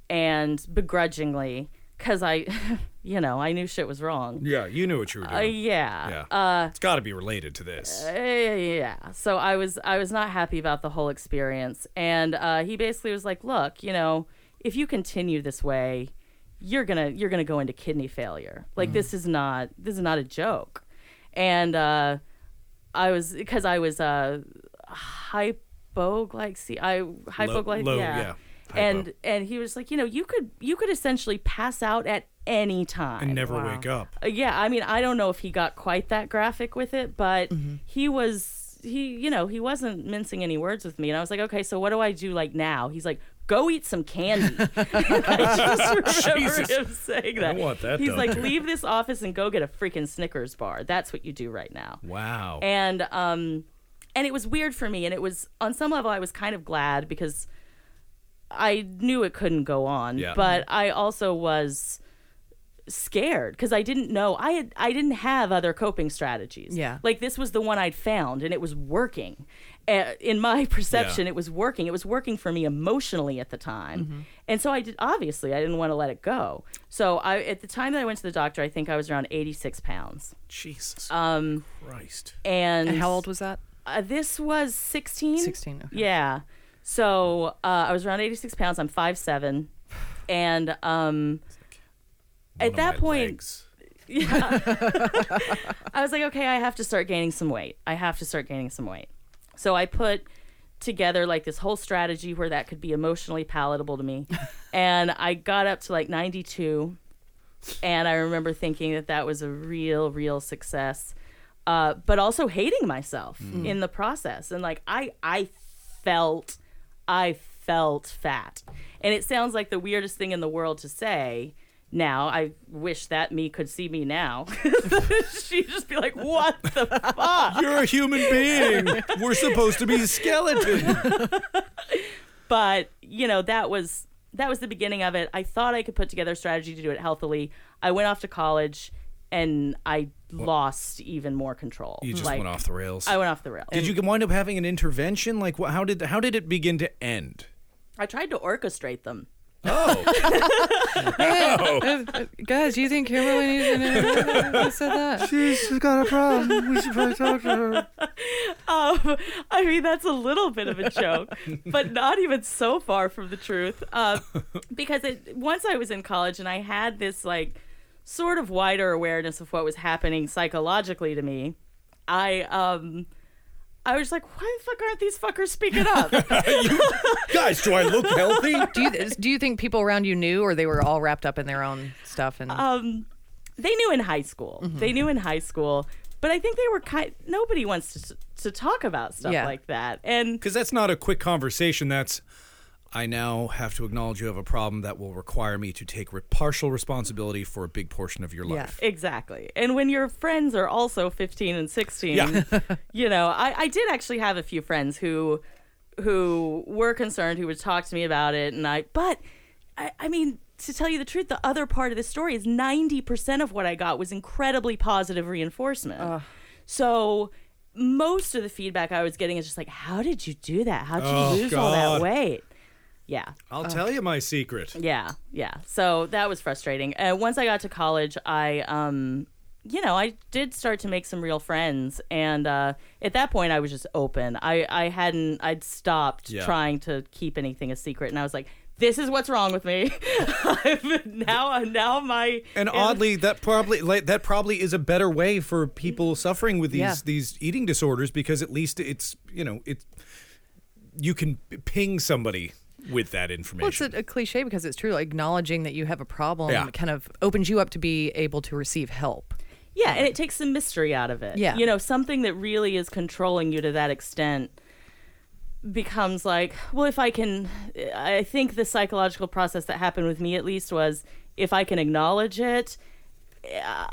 and begrudgingly, because I, [laughs] you know, I knew shit was wrong. Yeah, you knew what you were Uh, doing. yeah. yeah. Uh, it's got to be related to this. uh, yeah. So I was I was not happy about the whole experience, and uh, he basically was like, "Look, you know, if you continue this way, you're gonna you're gonna go into kidney failure. Like this is not this is not a joke." And uh, I was because I was uh, hypoglycemia. I hypoglycemia. low, yeah. yeah. And Hypo. and he was like, you know, you could you could essentially pass out at any time and never wake up. uh, yeah, I mean, I don't know if he got quite that graphic with it, but Mm-hmm. he was he, you know, he wasn't mincing any words with me, and I was like, okay, so what do I do like now? He's like, go eat some candy. [laughs] I just remember [laughs] Jesus. him saying that. I want that He's done like, leave this office and go get a freaking Snickers bar. That's what you do right now. Wow. And um, and it was weird for me, and it was on some level I was kind of glad because I knew it couldn't go on, Yeah. but I also was scared because I didn't know I had I didn't have other coping strategies. Yeah. like this was the one I'd found, and it was working. Uh, in my [laughs] perception, Yeah. it was working. It was working for me emotionally at the time, Mm-hmm. and so I did. Obviously, I didn't want to let it go. So I, at the time that I went to the doctor, I think I was around eighty six pounds, Jesus um, Christ. and, And how old was that? uh, this was 16. 16, okay. Yeah. So uh, I was around 86 pounds. I'm five seven, [sighs] And um, One at that point, legs. [laughs] I was like, okay, I have to start gaining some weight. I have to start gaining some weight. So I put together like this whole strategy where that could be emotionally palatable to me. [laughs] and I got up to like 92. And I remember thinking that that was a real, real success. Uh, but also hating myself in the process. And like, I, I felt, I felt fat. And it sounds like the weirdest thing in the world to say. Now, I wish that me could see me now. [laughs] She'd just be like, what the fuck? You're a human being. We're supposed to be skeleton. [laughs] but you know that was that was the beginning of it i thought i could put together a strategy to do it healthily i went off to college and i lost even more control You just like, went off the rails. i went off the rail did you wind up having an intervention? Like, how did how did it begin to end? i tried to orchestrate them Oh, Uh, guys, do you think Kimberly needs to know who said that? she's got a problem. We should probably talk to her. um, i mean that's a little bit of a joke but not even so far from the truth uh, because it, once i was in college and i had this like sort of wider awareness of what was happening psychologically to me i um I was like, why the fuck aren't these fuckers speaking up? [laughs] Guys, do I look healthy? Do you do you think people around you knew, or they were all wrapped up in their own stuff? And um, they knew in high school. They knew in high school, but I think they were kind. Nobody wants to to talk about stuff Yeah. like that, and Because that's not a quick conversation. That's I now have to acknowledge you have a problem that will require me to take re- partial responsibility for a big portion of your Yeah. life. Exactly. And when your friends are also 15 and 16, Yeah. [laughs] you know, I, I did actually have a few friends who who were concerned, who would talk to me about it. And I, but I, I mean, to tell you the truth, the other part of the story is 90% of what I got was incredibly positive reinforcement. So most of the feedback I was getting is just like, how did you do that? How did Oh, you lose all that weight? Yeah. I'll tell you my secret. Yeah, yeah. So that was frustrating. Uh, once I got to college, I, um, you know, I did start to make some real friends, and uh, at that point, I was just open. I, I hadn't, I'd stopped Yeah. trying to keep anything a secret, and I was like, "This is what's wrong with me." [laughs] now, now my And oddly, that probably like, that probably is a better way for people suffering with these Yeah. these eating disorders because at least it's you know it's you can ping somebody with that information. well, it's a, a cliche because it's true. Like, acknowledging that you have a problem Yeah. kind of opens you up to be able to receive help. Yeah, and it takes the mystery out of it. Yeah. You know, something that really is controlling you to that extent becomes like, well, if I can, I think the psychological process that happened with me at least was if I can acknowledge it, uh,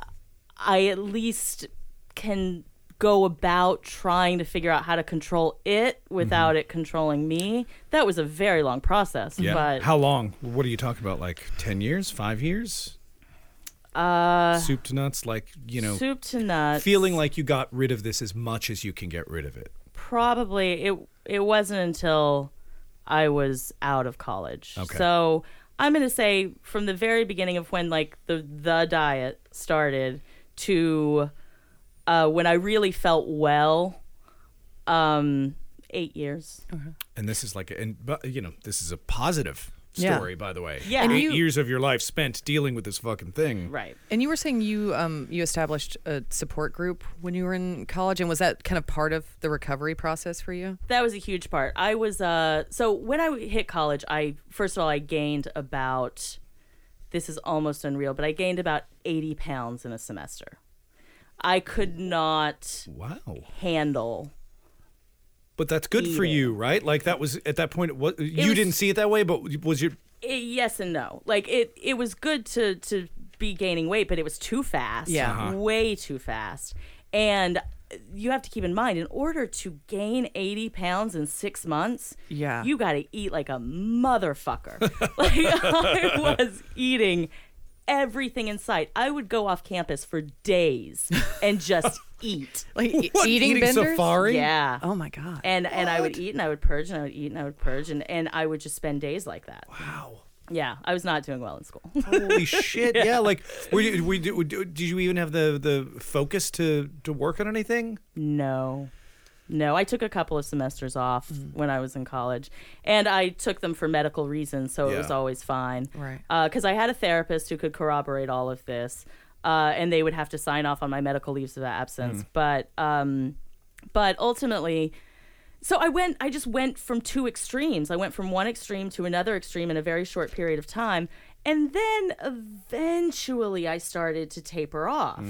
I at least can go about trying to figure out how to control it without it controlling me. That was a very long process. yeah. But How long? What are you talking about? Like ten years? Five years? uh, Soup to nuts? Like you know, soup to nuts. feeling like you got rid of this as much as you can get rid of it. probably it it wasn't until I was out of college. Okay. So I'm gonna say from the very beginning of when like the the diet started to uh, when I really felt well, um, eight years. And this is like, a, and but, you know, this is a positive Yeah. story, by the way. Yeah. And eight you- years of your life spent dealing with this fucking thing. Right. And you were saying you um you established a support group when you were in college, and was that kind of part of the recovery process for you? That was a huge part. I was uh so when I hit college, I first of all I gained about this is almost unreal, but I gained about 80 pounds in a semester. I could not Wow. handle But that's good for you, right? Like that was at that point. What you was- didn't see it that way, but was your it, yes and no. Like it, it was good to to be gaining weight, but it was too fast. Yeah. Uh-huh. way too fast. And you have to keep in mind, in order to gain eighty pounds in six months, Yeah. you got to eat like a motherfucker. [laughs] like I was eating everything in sight. I would go off campus for days and just [laughs] eat. Like e- What, eating, eating benders? safari? Yeah. Oh my god. And and I would eat and I would purge and I would eat and I would purge and, and I would just spend days like that. wow. Yeah, I was not doing well in school. Holy [laughs] shit! Yeah, like were you, were you, did you even have the the focus to to work on anything? no. No, I took a couple of semesters off when I was in college, and I took them for medical reasons, so it was always fine. Right. Because I had a therapist who could corroborate all of this, uh, and they would have to sign off on my medical leaves of absence. But, um, but ultimately, so I went. I just went from two extremes. I went from one extreme to another extreme in a very short period of time, and then eventually I started to taper off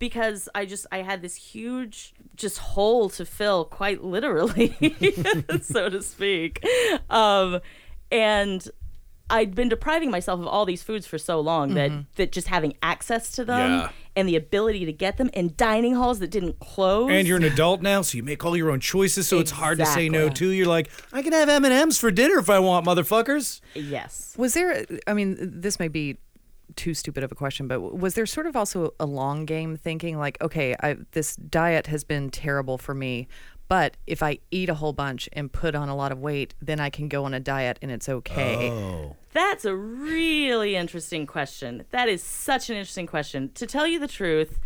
because I just I had this huge just hole to fill, quite literally, [laughs] so to speak, um, and. I'd been depriving myself of all these foods for so long that that just having access to them Yeah. and the ability to get them in dining halls that didn't close. And you're an adult now, so you make all your own choices. So it's hard to say no to. You're like, I can have M and M's for dinner if I want, motherfuckers. yes. Was there? I mean, this may be too stupid of a question, but was there sort of also a long game thinking like, okay, I, this diet has been terrible for me, but if I eat a whole bunch and put on a lot of weight, then I can go on a diet and it's okay. Oh. That's a really interesting question. That is such an interesting question. To tell you the truth,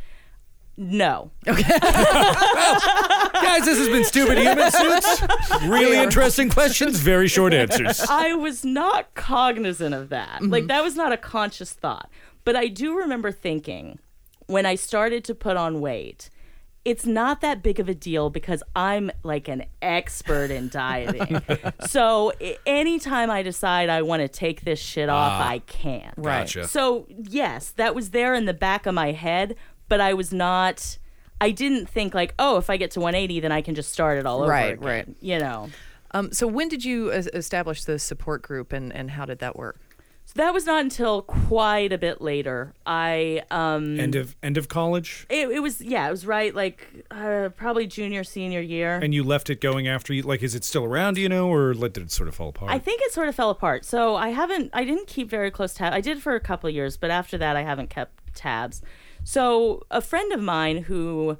no. Okay. [laughs] Guys, this has been Stupid Human Suits. Really interesting questions, very short [laughs] answers. I was not cognizant of that. Like mm-hmm. that was not a conscious thought. But I do remember thinking when I started to put on weight, it's not that big of a deal because I'm like an expert in dieting. [laughs] so anytime I decide I want to take this shit off, ah. I can. Right. Gotcha. So, yes, that was there in the back of my head, but I was not I didn't think like, "Oh, if I get to 180, then I can just start it all over Right, again." right. You know. Um, so when did you establish the support group and, and how did that work? So that was not until quite a bit later. I um End of end of college, it, it was yeah, it was right like uh, probably junior senior year. and you left it going after you. Like, is it still around? Do you know, or did it sort of fall apart? I think it sort of fell apart. So I haven't, I didn't keep very close tabs. I did for a couple of years, but after that, I haven't kept tabs. So a friend of mine who,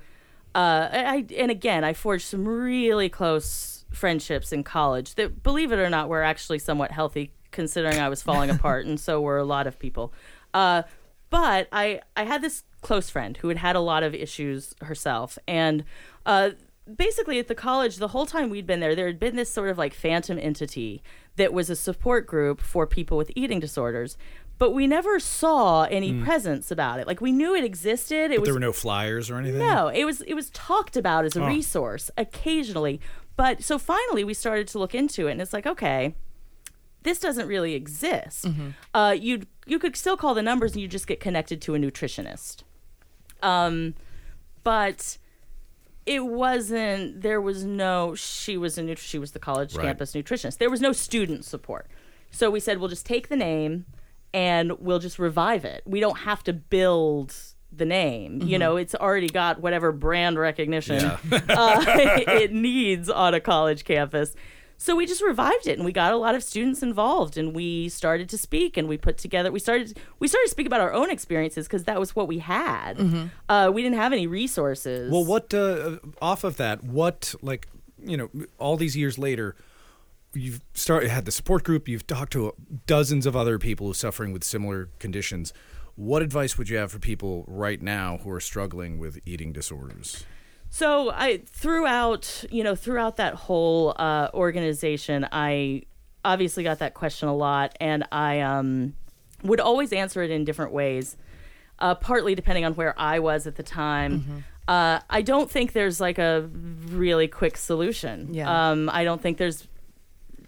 uh, I and again, I forged some really close friendships in college that, believe it or not, were actually somewhat healthy, considering I was falling [laughs] apart, and so were a lot of people. Uh, but I, I had this close friend who had had a lot of issues herself, and uh, basically at the college, the whole time we'd been there, there had been this sort of like phantom entity that was a support group for people with eating disorders. But we never saw any presence about it. Like we knew it existed. It was there were no flyers or anything. no, it was it was talked about as a resource occasionally. But so finally we started to look into it and it's like, okay, this doesn't really exist. Uh, you you could still call the numbers and you just get connected to a nutritionist. Um, but it wasn't. There was no. She was a she was the college Right. campus nutritionist. There was no student support. So we said we'll just take the name and we'll just revive it. We don't have to build the name. You know, it's already got whatever brand recognition [laughs] uh, it needs on a college campus. So we just revived it and we got a lot of students involved and we started to speak and we put together we started we started to speak about our own experiences because that was what we had. Uh, we didn't have any resources. Well, what uh, off of that? What like you know? All these years later, you've started had the support group. You've talked to dozens of other people who are suffering with similar conditions. What advice would you have for people right now who are struggling with eating disorders? So I throughout you know throughout that whole uh, organization, I obviously got that question a lot, and I um, would always answer it in different ways, uh, partly depending on where I was at the time. Uh, I don't think there's like a really quick solution. Yeah. Um, I don't think there's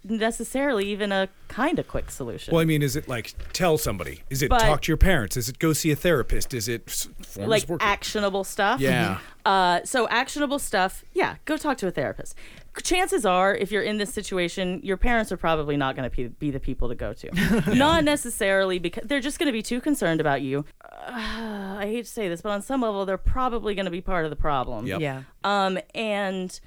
necessarily even a kind of quick solution. Well, I mean, is it like tell somebody? Is it But- talk to your parents? Is it go see a therapist? Is it s- form a like actionable stuff. Yeah. Uh, so actionable stuff, yeah, go talk to a therapist. Chances are, if you're in this situation, your parents are probably not going to be the people to go to. [laughs] Not necessarily because they're just going to be too concerned about you. Uh, I hate to say this, but on some level, they're probably going to be part of the problem. Yep. Yeah. Um, and you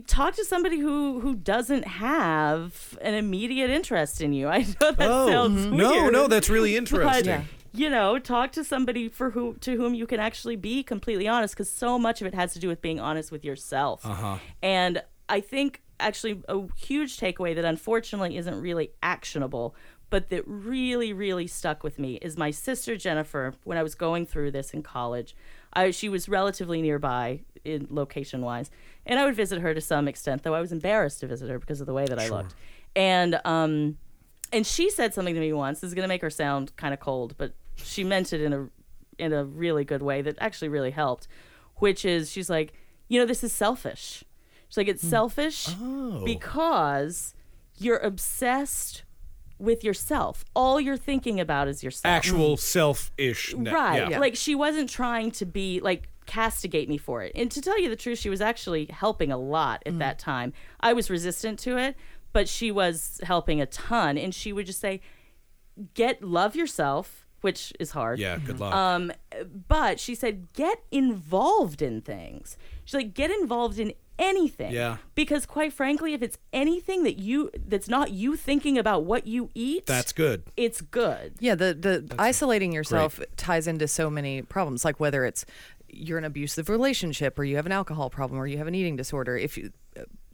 talk to somebody who who doesn't have an immediate interest in you. [laughs] I know that Oh sounds no, weird no, no, that's really interesting. Yeah. you know talk to somebody for who to whom you can actually be completely honest because so much of it has to do with being honest with yourself uh-huh. and i think actually a huge takeaway that unfortunately isn't really actionable but that really really stuck with me is my sister jennifer when i was going through this in college I, she was relatively nearby in location wise and i would visit her to some extent though i was embarrassed to visit her because of the way that i looked and um and she said something to me once. This is going to make her sound kind of cold, but she meant it in a in a really good way that actually really helped. Which is, she's like, you know, this is selfish. She's like, it's selfish because you're obsessed with yourself. All you're thinking about is yourself. Actual self-ish. ne- Right. Yeah. Like she wasn't trying to be like castigate me for it. And to tell you the truth, she was actually helping a lot at that time. I was resistant to it, but she was helping a ton and she would just say get love yourself, which is hard. Yeah. Good luck. Um, but she said, get involved in things. She's like, get involved in anything. Yeah. Because quite frankly, if it's anything that you that's not you thinking about what you eat, that's good. it's good. Yeah, the the isolating yourself ties into so many problems, like whether it's you're in an abusive relationship or you have an alcohol problem or you have an eating disorder. If you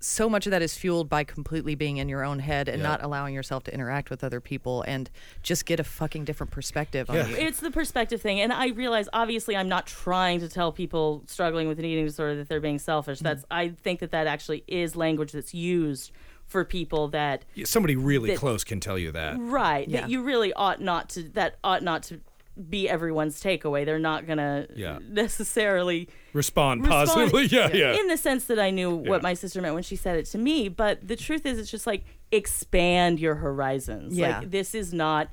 so much of that is fueled by completely being in your own head and not allowing yourself to interact with other people and just get a fucking different perspective Yeah. on you. It's the perspective thing, and I realize obviously I'm not trying to tell people struggling with an eating disorder that they're being selfish. That's mm-hmm. I think that that actually is language that's used for people that Somebody really That- close can tell you that. right Yeah. that you really ought not to that ought not to be everyone's takeaway. They're not gonna Yeah. necessarily Respond respond- positively. [laughs] Yeah, yeah. in the sense that I knew Yeah. what my sister meant when she said it to me. But the truth is, it's just like expand your horizons. Yeah. Like this is not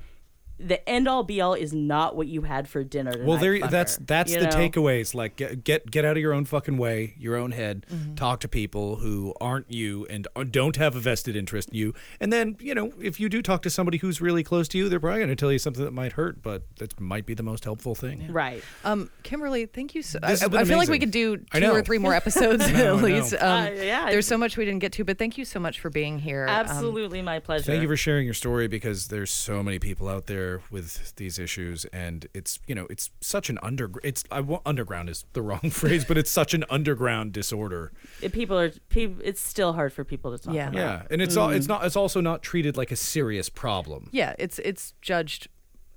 the end all be all. Is not what you had for dinner. Tonight, Well, there. fucker. That's that's You the know? takeaways. Like get get get out of your own fucking way, your own head. Mm-hmm. Talk to people who aren't you and uh, don't have a vested interest in you. And then you know, if you do talk to somebody who's really close to you, they're probably going to tell you something that might hurt, but that might be the most helpful thing. Right. Um, Kimberly, thank you. So, I, This has been I feel like we could do two or three more [laughs] episodes I at least. Um, Uh, yeah. There's so much we didn't get to, but thank you so much for being here. Um, Absolutely, my pleasure. Thank you for sharing your story because there's so many people out there with these issues, and it's you know it's such an under it's I wa- underground is the [laughs] wrong phrase, but it's such an underground disorder. It- people are. People, it's still hard for people to talk Yeah. about. Yeah, and it's all it's not it's also not treated like a serious problem. yeah, it's it's judged.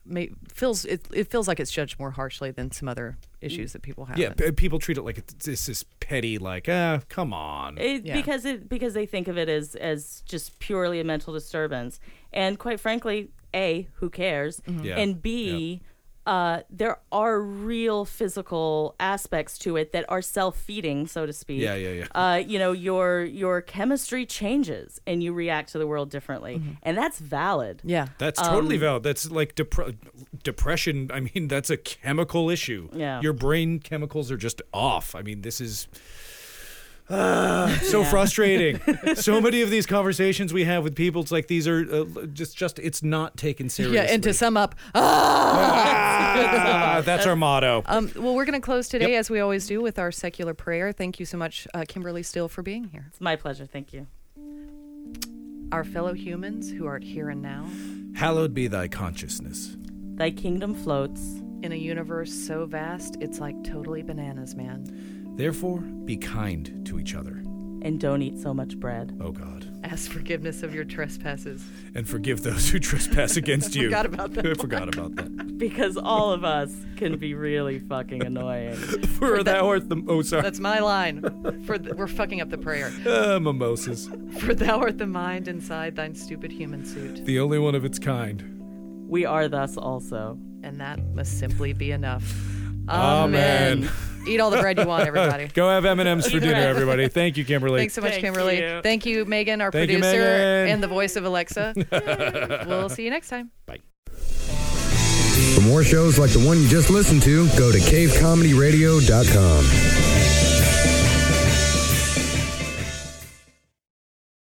May, feels it, it feels like it's judged more harshly than some other issues that people have. Yeah, p- people treat it like it's this this petty, like ah, come on. It, Yeah. because it because they think of it as as just purely a mental disturbance, and quite frankly, a who cares, Yeah. and b. Uh, there are real physical aspects to it that are self-feeding, so to speak. Yeah, yeah, yeah. Uh, you know, your your chemistry changes, and you react to the world differently, and that's valid. yeah. That's totally Um, valid. That's like depre- depression. I mean, that's a chemical issue. Yeah. Your brain chemicals are just off. I mean, this is ah, [sighs] so frustrating. [laughs] so many of these conversations we have with people, it's like these are uh, just just it's not taken seriously. Yeah, and to sum up, [laughs] [laughs] ah! Ah, that's our motto. um, well, we're going to close today as we always do with our secular prayer. Thank you so much, uh, Kimberly Steele, for being here. It's my pleasure. Thank you. Our fellow humans who art here and now, Hallowed be thy consciousness. Thy kingdom floats. in a universe so vast, it's like totally bananas, man. Therefore, be kind to each other. and don't eat so much bread. Oh God. Ask forgiveness of your trespasses. And forgive those who trespass against you. I Forgot about that [laughs] I forgot about that. Because all of us can be really fucking annoying. [laughs] For thou art the oh sorry. That's my line. For th- we're fucking up the prayer. Uh, [laughs] mimosas. For thou art the mind inside thine stupid human suit, The only one of its kind. We are thus also. and that must simply be enough. Amen. Eat all the bread you want, [laughs] everybody. Go have M&M's for dinner, everybody. Thank you, Kimberly. Thanks so much, Thank Kimberly. you. Thank you, Megan, our Thank you, producer Megan. and the voice of Alexa. [laughs] we'll see you next time. Bye. For more shows like the one you just listened to, go to cavecomedyradio.com.